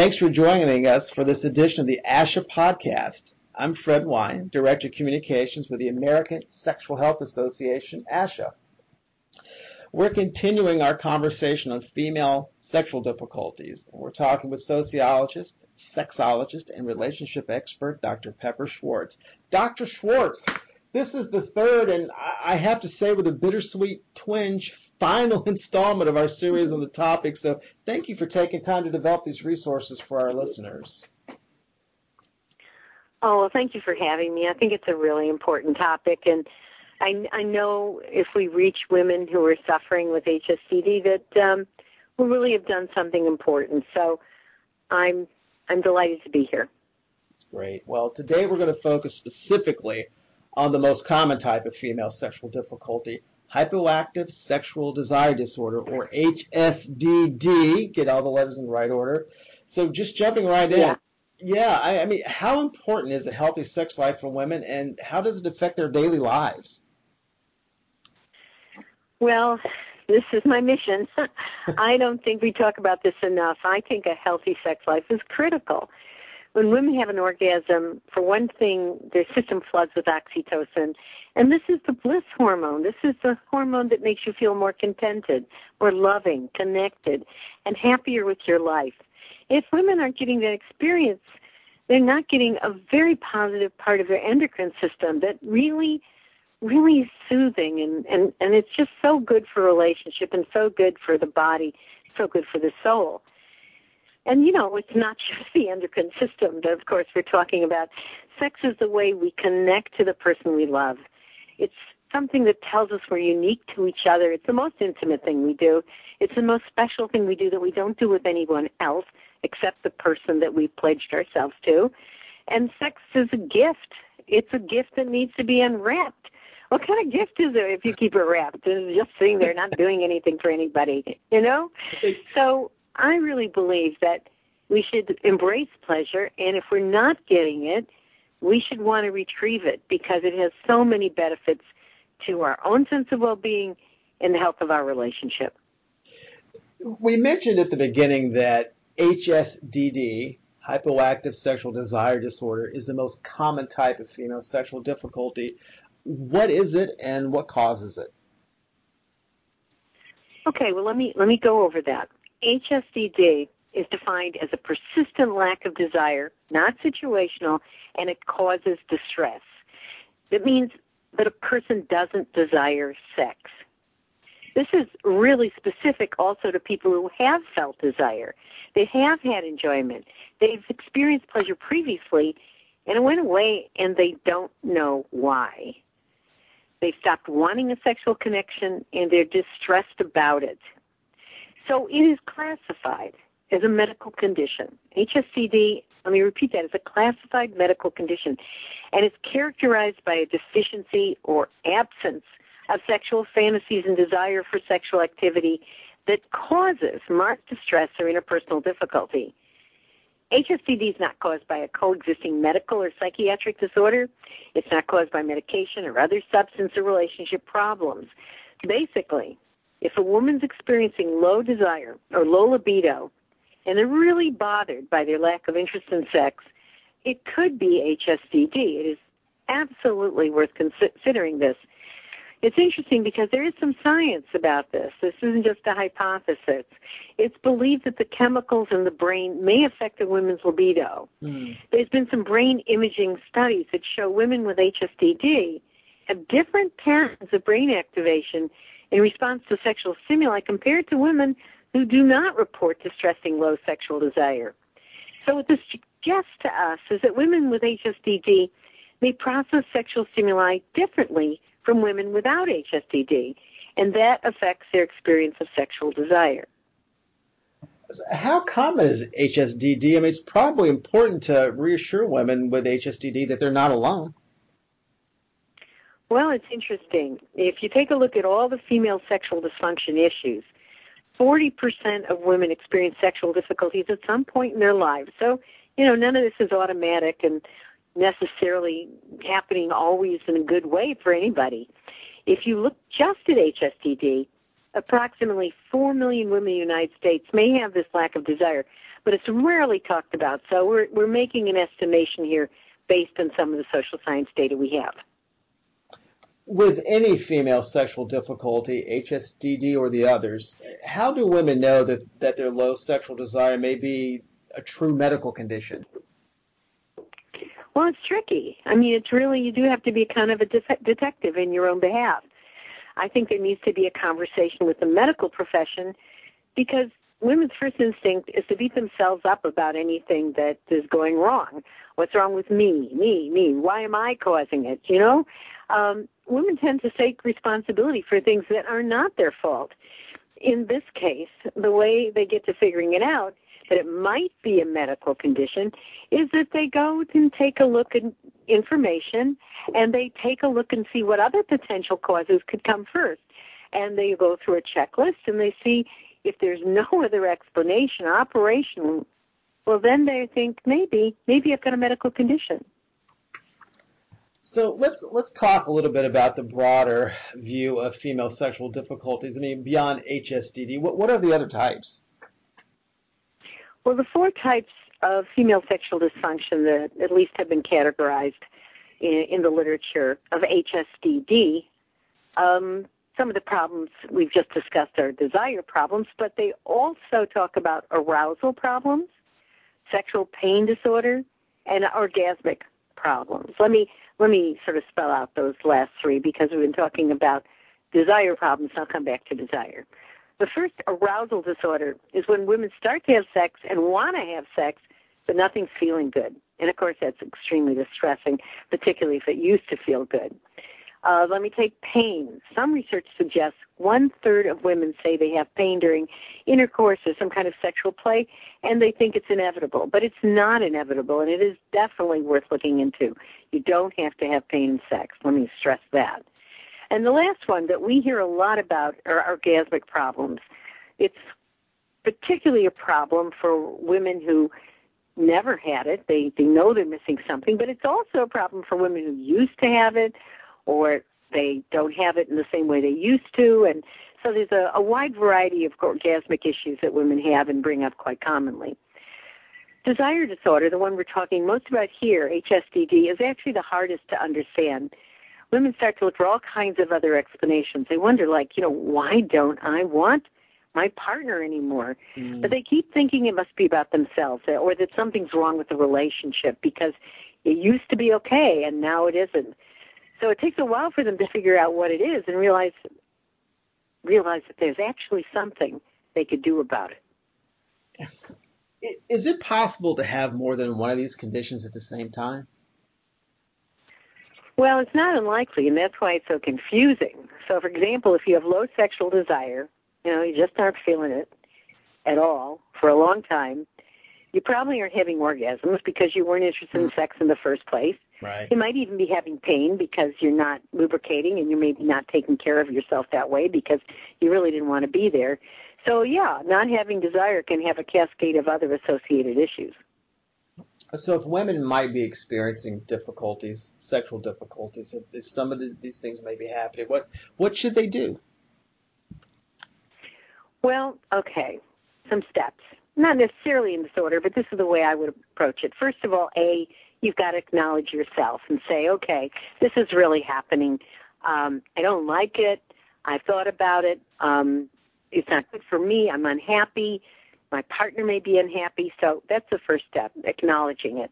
Thanks for joining us for this edition of the ASHA podcast. I'm Fred Wyand, Director of Communications with the American Sexual Health Association, ASHA. We're continuing our conversation on female sexual difficulties. We're talking with sociologist, sexologist, and relationship expert Dr. Pepper Schwartz. Dr. Schwartz, this is the third, and I have to say with a bittersweet twinge, final installment of our series on the topic. So thank you for taking time to develop these resources for our listeners. Oh, well, thank you for having me. I think it's a really important topic, and I, I know if we reach women who are suffering with HSDD that um, we really have done something important. So I'm I'm delighted to be here. That's great. Well, today we're going to focus specifically on the most common type of female sexual difficulty, hypoactive sexual desire disorder, or HSDD. Get all the letters in the right order. So just jumping right in. Yeah. Yeah, I, I mean, how important is a healthy sex life for women, and how does it affect their daily lives? Well, this is my mission. I don't think we talk about this enough. I think a healthy sex life is critical. When women have an orgasm, for one thing, their system floods with oxytocin. And this is the bliss hormone. This is the hormone that makes you feel more contented, more loving, connected, and happier with your life. If women aren't getting that experience, they're not getting a very positive part of their endocrine system that really really is soothing and, and, and it's just so good for relationship and so good for the body, so good for the soul. And you know, it's not just the endocrine system that of course we're talking about. Sex is the way we connect to the person we love. It's something that tells us we're unique to each other. It's the most intimate thing we do. It's the most special thing we do that we don't do with anyone else except the person that we pledged ourselves to. And sex is a gift. It's a gift that needs to be unwrapped what kind of gift is there if you keep it wrapped and just sitting there not doing anything for anybody, you know? So I really believe that we should embrace pleasure, and if we're not getting it, we should want to retrieve it because it has so many benefits to our own sense of well-being and the health of our relationship. We mentioned at the beginning that HSDD, hypoactive sexual desire disorder, is the most common type of female sexual difficulty what is it and what causes it? Okay, well let me let me go over that. HSDD is defined as a persistent lack of desire, not situational, and it causes distress. It means that a person doesn't desire sex. This is really specific also to people who have felt desire. They have had enjoyment. They've experienced pleasure previously, and it went away, and they don't know why. They've stopped wanting a sexual connection and they're distressed about it. So it is classified as a medical condition. HSDD, let me repeat that, is a classified medical condition and it's characterized by a deficiency or absence of sexual fantasies and desire for sexual activity that causes marked distress or interpersonal difficulty. HSDD is not caused by a coexisting medical or psychiatric disorder. It's not caused by medication or other substance or relationship problems. Basically, if a woman's experiencing low desire or low libido and they're really bothered by their lack of interest in sex, it could be HSDD. It is absolutely worth considering this. It's interesting because there is some science about this. This isn't just a hypothesis. It's believed that the chemicals in the brain may affect a woman's libido. Mm. There's been some brain imaging studies that show women with HSDD have different patterns of brain activation in response to sexual stimuli compared to women who do not report distressing low sexual desire. So what this suggests to us is that women with HSDD may process sexual stimuli differently from women without HSDD, and that affects their experience of sexual desire. How common is HSDD? I mean, it's probably important to reassure women with HSDD that they're not alone. Well, it's interesting. If you take a look at all the female sexual dysfunction issues, 40% of women experience sexual difficulties at some point in their lives. So, you know, none of this is automatic and necessarily happening always in a good way for anybody. If you look just at HSDD, approximately 4 million women in the United States may have this lack of desire, but it's rarely talked about. So we're we're making an estimation here based on some of the social science data we have. With any female sexual difficulty, HSDD or the others, how do women know that, that their low sexual desire may be a true medical condition? Well, it's tricky. I mean, it's really, you do have to be kind of a de- detective in your own behalf. I think there needs to be a conversation with the medical profession because women's first instinct is to beat themselves up about anything that is going wrong. What's wrong with me? Me, me. Why am I causing it? You know? Um, women tend to take responsibility for things that are not their fault. In this case, the way they get to figuring it out that it might be a medical condition is that they go and take a look at information and they take a look and see what other potential causes could come first. And they go through a checklist and they see if there's no other explanation, operation, well then they think maybe, maybe I've got a medical condition. So let's let's talk a little bit about the broader view of female sexual difficulties. I mean, beyond HSDD, what what are the other types? Well, the four types of female sexual dysfunction that at least have been categorized in, in the literature of HSDD, um, some of the problems we've just discussed are desire problems, but they also talk about arousal problems, sexual pain disorder, and orgasmic problems. Let me let me sort of spell out those last three because we've been talking about desire problems. I'll come back to desire. The first arousal disorder is when women start to have sex and want to have sex, but nothing's feeling good. And of course, that's extremely distressing, particularly if it used to feel good. Uh, let me take pain. Some research suggests one third of women say they have pain during intercourse or some kind of sexual play, and they think it's inevitable. But it's not inevitable, and it is definitely worth looking into. You don't have to have pain in sex. Let me stress that. And the last one that we hear a lot about are orgasmic problems. It's particularly a problem for women who never had it. They they know they're missing something, but it's also a problem for women who used to have it or they don't have it in the same way they used to and so there's a, a wide variety of orgasmic issues that women have and bring up quite commonly. Desire disorder, the one we're talking most about here, HSDD, is actually the hardest to understand women start to look for all kinds of other explanations. They wonder, like, you know, why don't I want my partner anymore? Mm. But they keep thinking it must be about themselves or that something's wrong with the relationship because it used to be okay and now it isn't. So it takes a while for them to figure out what it is and realize realize that there's actually something they could do about it. Is it possible to have more than one of these conditions at the same time? Well, it's not unlikely, and that's why it's so confusing. So, for example, if you have low sexual desire, you know, you just aren't feeling it at all for a long time, you probably aren't having orgasms because you weren't interested in sex in the first place. Right. You might even be having pain because you're not lubricating and you're maybe not taking care of yourself that way because you really didn't want to be there. So, yeah, not having desire can have a cascade of other associated issues. So if women might be experiencing difficulties, sexual difficulties, if, if some of these, these things may be happening, what what should they do? Well, okay, some steps. Not necessarily in this order, but this is the way I would approach it. First of all, A, you've got to acknowledge yourself and say, okay, this is really happening. Um, I don't like it. I've thought about it. Um, it's not good for me. I'm unhappy. My partner may be unhappy, so that's the first step, acknowledging it.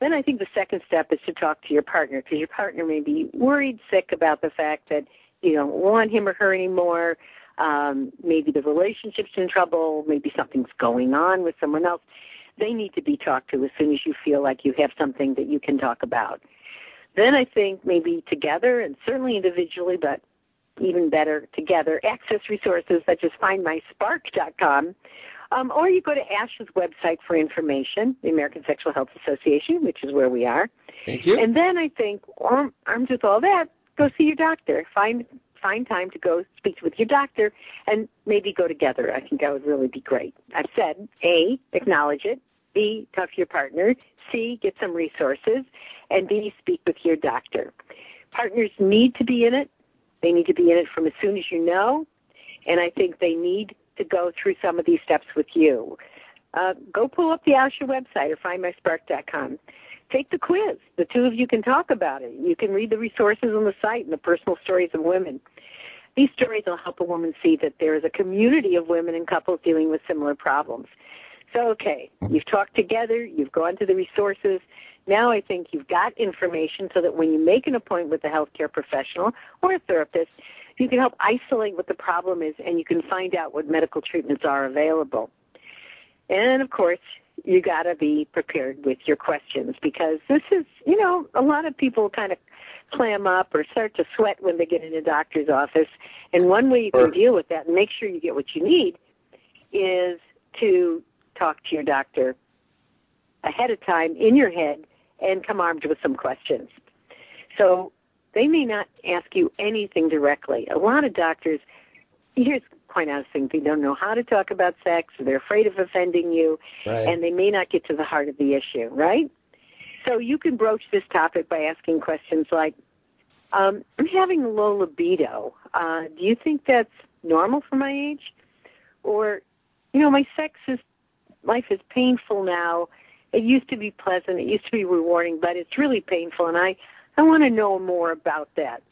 Then I think the second step is to talk to your partner because your partner may be worried sick about the fact that you don't want him or her anymore. Um, maybe the relationship's in trouble. Maybe something's going on with someone else. They need to be talked to as soon as you feel like you have something that you can talk about. Then I think maybe together and certainly individually, but even better together, access resources such as findmyspark.com um, or you go to ASHA's website for information, the American Sexual Health Association, which is where we are. Thank you. And then I think, armed with all that, go see your doctor. Find find time to go speak with your doctor and maybe go together. I think that would really be great. I've said A, acknowledge it. B, talk to your partner. C, get some resources. And D, speak with your doctor. Partners need to be in it. They need to be in it from as soon as you know. And I think they need to go through some of these steps with you. uh, go pull up the ASHA website or findmyspark.com. Take the quiz. The two of you can talk about it. You can read the resources on the site and the personal stories of women. These stories will help a woman see that there is a community of women and couples dealing with similar problems. Okay, you've talked together, you've gone to the resources. Now I think you've got information so that when you make an appointment with a healthcare professional or a therapist, you can help isolate what the problem is and you can find out what medical treatments are available. And of course, you got to be prepared with your questions because this is, you know, a lot of people kind of clam up or start to sweat when they get in a doctor's office. And one way you can deal with that and make sure you get what you need is to talk to your doctor ahead of time in your head and come armed with some questions. So they may not ask you anything directly. A lot of doctors, here's quite honest thing, they don't know how to talk about sex, or they're afraid of offending you, right. and they may not get to the heart of the issue, right? So you can broach this topic by asking questions like, um, I'm having low libido. Uh, do you think that's normal for my age? Or, you know, my sex is, life is painful now. It used to be pleasant. It used to be rewarding, but it's really painful, and I, I want to know more about that.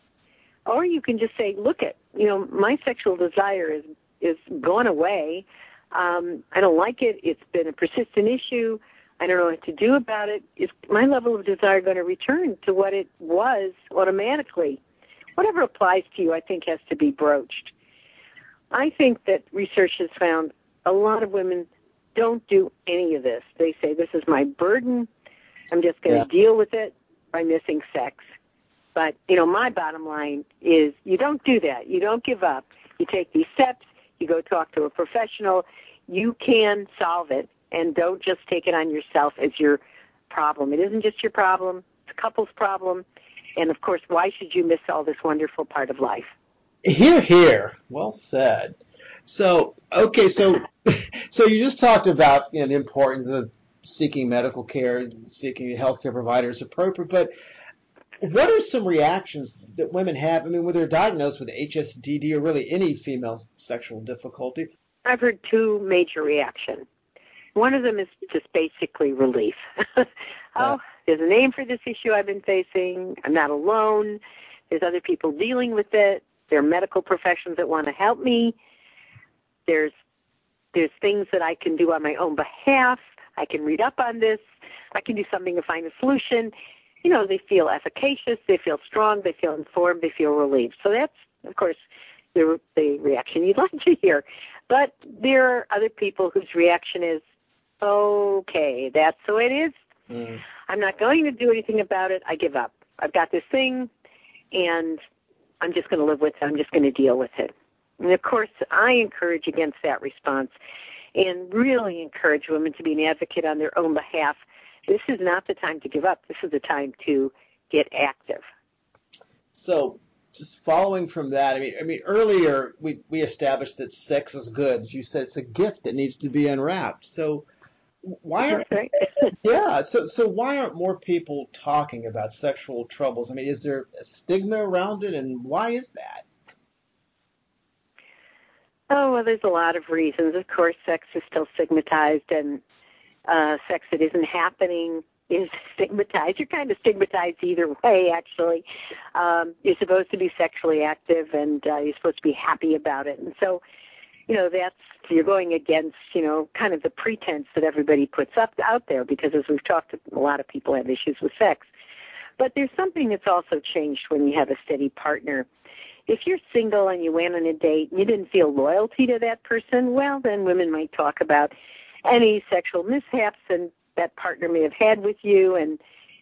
Or you can just say, look at, you know, my sexual desire is is gone away. Um, I don't like it. It's been a persistent issue. I don't know what to do about it. Is my level of desire going to return to what it was automatically? Whatever applies to you, I think, has to be broached. I think that research has found a lot of women don't do any of this. They say, This is my burden. I'm just going to yeah. deal with it by missing sex. But, you know, my bottom line is you don't do that. You don't give up. You take these steps. You go talk to a professional. You can solve it and don't just take it on yourself as your problem. It isn't just your problem, it's a couple's problem. And of course, why should you miss all this wonderful part of life? Hear, hear. Well said. So, okay, so so you just talked about you know the importance of seeking medical care, seeking a healthcare provider is appropriate, but what are some reactions that women have? I mean, when they're diagnosed with HSDD or really any female sexual difficulty? I've heard two major reactions. One of them is just basically relief. oh, yeah. there's a name for this issue I've been facing. I'm not alone. There's other people dealing with it. There are medical professions that want to help me. There's there's things that I can do on my own behalf. I can read up on this. I can do something to find a solution. You know, they feel efficacious. They feel strong. They feel informed. They feel relieved. So that's, of course, the, the reaction you'd like to hear. But there are other people whose reaction is, okay, that's the way it is. Mm. I'm not going to do anything about it. I give up. I've got this thing, and I'm just going to live with it. I'm just going to deal with it. And of course, I encourage against that response and really encourage women to be an advocate on their own behalf. This is not the time to give up. This is the time to get active. So, just following from that, I mean, I mean, earlier we we established that sex is good. You said it's a gift that needs to be unwrapped. So, why aren't right. yeah so so why aren't more people talking about sexual troubles i mean is there a stigma around it and why is that oh well there's a lot of reasons. Of course sex is still stigmatized and uh sex that isn't happening is stigmatized. You're kind of stigmatized either way actually. Um you're supposed to be sexually active and uh, you're supposed to be happy about it. And so you know that's you're going against you know kind of the pretense that everybody puts up out there because as we've talked a lot of people have issues with sex. But there's something that's also changed when you have a steady partner if you're single and you went on a date and you didn't feel loyalty to that person well then women might talk about any sexual mishaps and that partner may have had with you and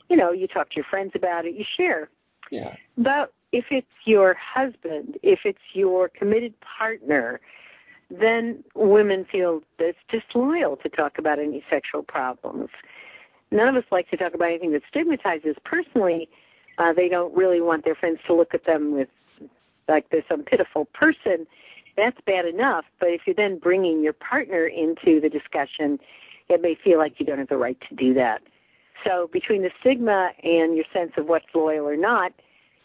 you know you talk to your friends about it you share yeah but if it's your husband if it's your committed partner then women feel that it's disloyal to talk about any sexual problems. None of us like to talk about anything that stigmatizes. Personally, uh, they don't really want their friends to look at them with like there's some pitiful person. That's bad enough. But if you're then bringing your partner into the discussion, it may feel like you don't have the right to do that. So between the stigma and your sense of what's loyal or not,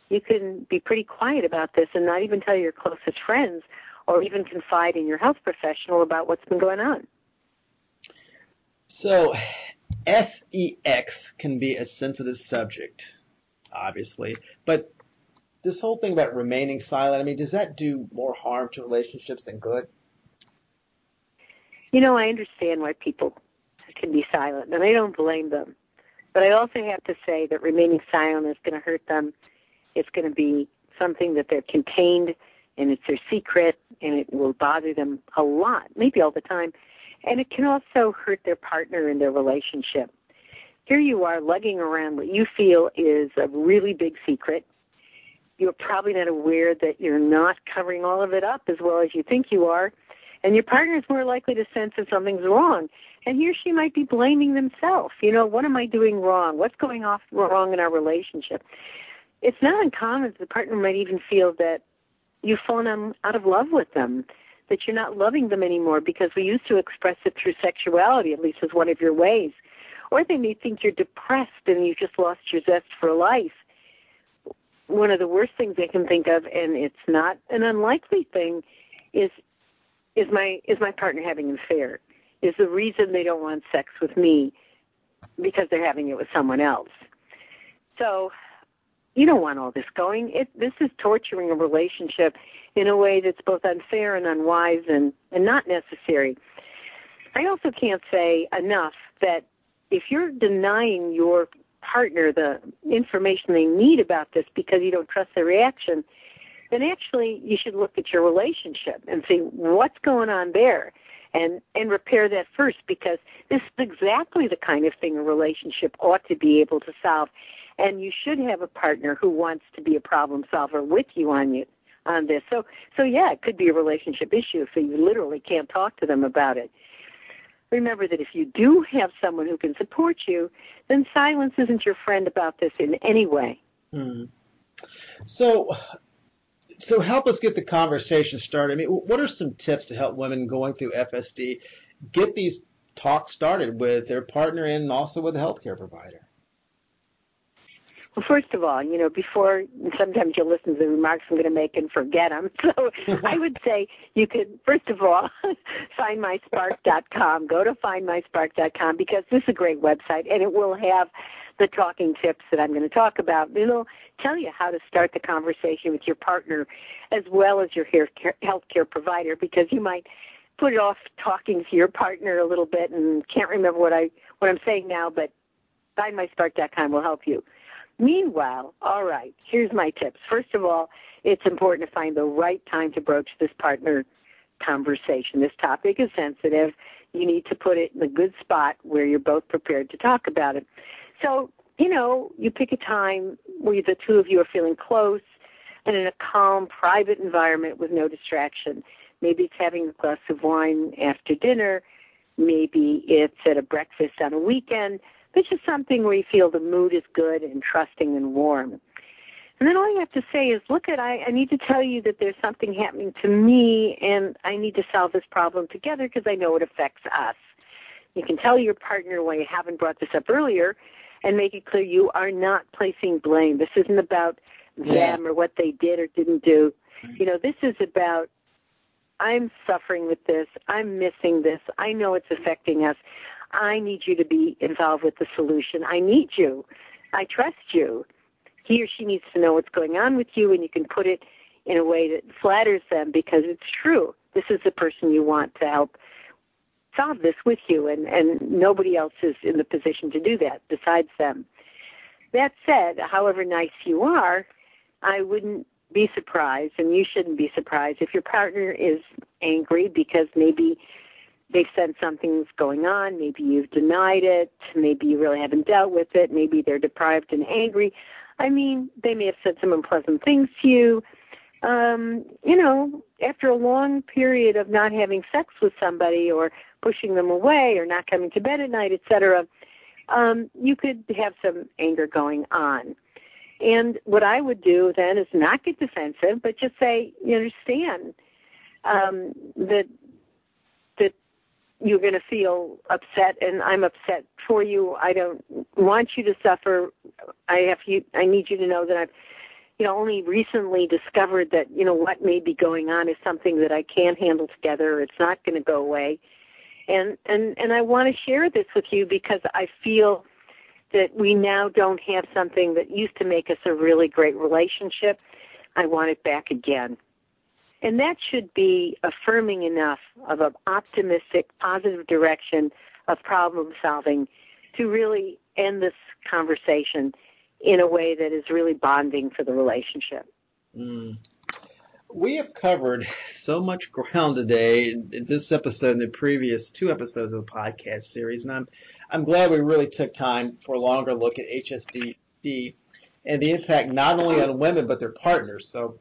you can be pretty quiet about this and not even tell your closest friends or even confide in your health professional about what's been going on. So, sex can be a sensitive subject, obviously, but this whole thing about remaining silent, I mean, does that do more harm to relationships than good? You know, I understand why people can be silent, and I don't blame them. But I also have to say that remaining silent is going to hurt them. It's going to be something that they're contained, and it's their secret, and it will bother them a lot, maybe all the time. And it can also hurt their partner in their relationship. Here you are lugging around what you feel is a really big secret. You're probably not aware that you're not covering all of it up as well as you think you are. And your partner is more likely to sense that something's wrong. And he or she might be blaming themselves. You know, what am I doing wrong? What's going off wrong in our relationship? It's not uncommon the partner might even feel that you've fallen out of love with them, that you're not loving them anymore because we used to express it through sexuality, at least as one of your ways. Or they may think you're depressed and you've just lost your zest for life. One of the worst things they can think of, and it's not an unlikely thing, is is my is my partner having an affair? Is the reason they don't want sex with me because they're having it with someone else? So you don't want all this going. It, this is torturing a relationship in a way that's both unfair and unwise and, and not necessary. I also can't say enough that if you're denying your partner the information they need about this because you don't trust their reaction, then actually you should look at your relationship and see what's going on there and and repair that first because this is exactly the kind of thing a relationship ought to be able to solve. And you should have a partner who wants to be a problem solver with you on you on this. So so yeah it could be a relationship issue if you literally can't talk to them about it remember that if you do have someone who can support you then silence isn't your friend about this in any way mm. so so help us get the conversation started. I mean, what are some tips to help women going through FSD get these talks started with their partner and also with a healthcare provider? Well, first of all, you know, before sometimes you'll listen to the remarks I'm going to make and forget them. So I would say you could, first of all, findmyspark.com. Go to findmyspark.com because this is a great website and it will have the talking tips that I'm going to talk about. It'll tell you how to start the conversation with your partner as well as your healthcare provider because you might put it off talking to your partner a little bit and can't remember what I what I'm saying now, but findmyspark.com will help you. Meanwhile, all right, here's my tips. First of all, it's important to find the right time to broach this partner conversation. This topic is sensitive. You need to put it in a good spot where you're both prepared to talk about it. So, you know, you pick a time where the two of you are feeling close and in a calm, private environment with no distraction. Maybe it's having a glass of wine after dinner. Maybe it's at a breakfast on a weekend. But just something where you feel the mood is good and trusting and warm. And then all you have to say is, look at, I, I need to tell you that there's something happening to me and I need to solve this problem together because I know it affects us. You can tell your partner why you haven't brought this up earlier and make it clear you are not placing blame. This isn't about yeah. them or what they did or didn't do. You know, this is about I'm suffering with this. I'm missing this. I know it's affecting us. I need you to be involved with the solution. I need you. I trust you. He or she needs to know what's going on with you, and you can put it in a way that flatters them because it's true. This is the person you want to help solve this with you, and, and nobody else is in the position to do that besides them. That said, however nice you are, I wouldn't be surprised, and you shouldn't be surprised if your partner is angry because maybe they've said something's going on, maybe you've denied it, maybe you really haven't dealt with it, maybe they're deprived and angry. I mean, they may have said some unpleasant things to you. Um, you know, after a long period of not having sex with somebody or pushing them away or not coming to bed at night, etc., um, you could have some anger going on. And what I would do then is not get defensive, but just say, you understand um, that that you're going to feel upset, and I'm upset for you. I don't want you to suffer. I have you. I need you to know that I've, you know, only recently discovered that you know what may be going on is something that I can't handle together. It's not going to go away And and and I want to share this with you because I feel that we now don't have something that used to make us a really great relationship. I want it back again. And that should be affirming enough of an optimistic, positive direction of problem solving to really end this conversation in a way that is really bonding for the relationship. Mm. We have covered so much ground today in this episode and the previous two episodes of the podcast series, and I'm I'm glad we really took time for a longer look at HSDD and the impact not only on women but their partners. So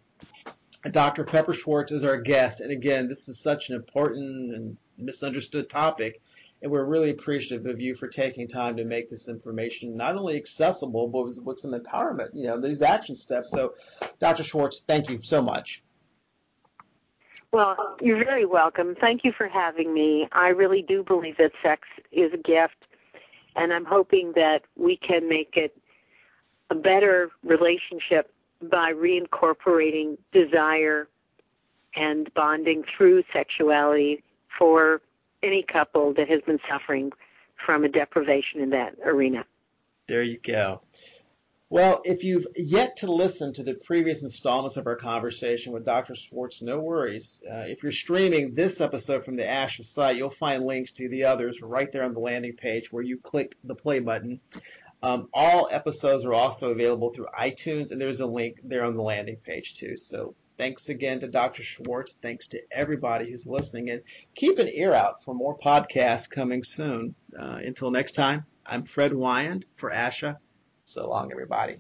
Dr. Pepper Schwartz is our guest, and again, this is such an important and misunderstood topic, and we're really appreciative of you for taking time to make this information not only accessible but with some empowerment, you know, these action steps. So, Dr. Schwartz, thank you so much. Well, you're very welcome. Thank you for having me. I really do believe that sex is a gift, and I'm hoping that we can make it a better relationship by reincorporating desire and bonding through sexuality for any couple that has been suffering from a deprivation in that arena. There you go. Well, if you've yet to listen to the previous installments of our conversation with Dr. Schwartz, no worries. Uh, if you're streaming this episode from the ASHA site, you'll find links to the others right there on the landing page where you click the play button. Um, all episodes are also available through iTunes, and there's a link there on the landing page too. So thanks again to Dr. Schwartz. Thanks to everybody who's listening, and keep an ear out for more podcasts coming soon. Uh, until next time, I'm Fred Wyand for ASHA. So long, everybody.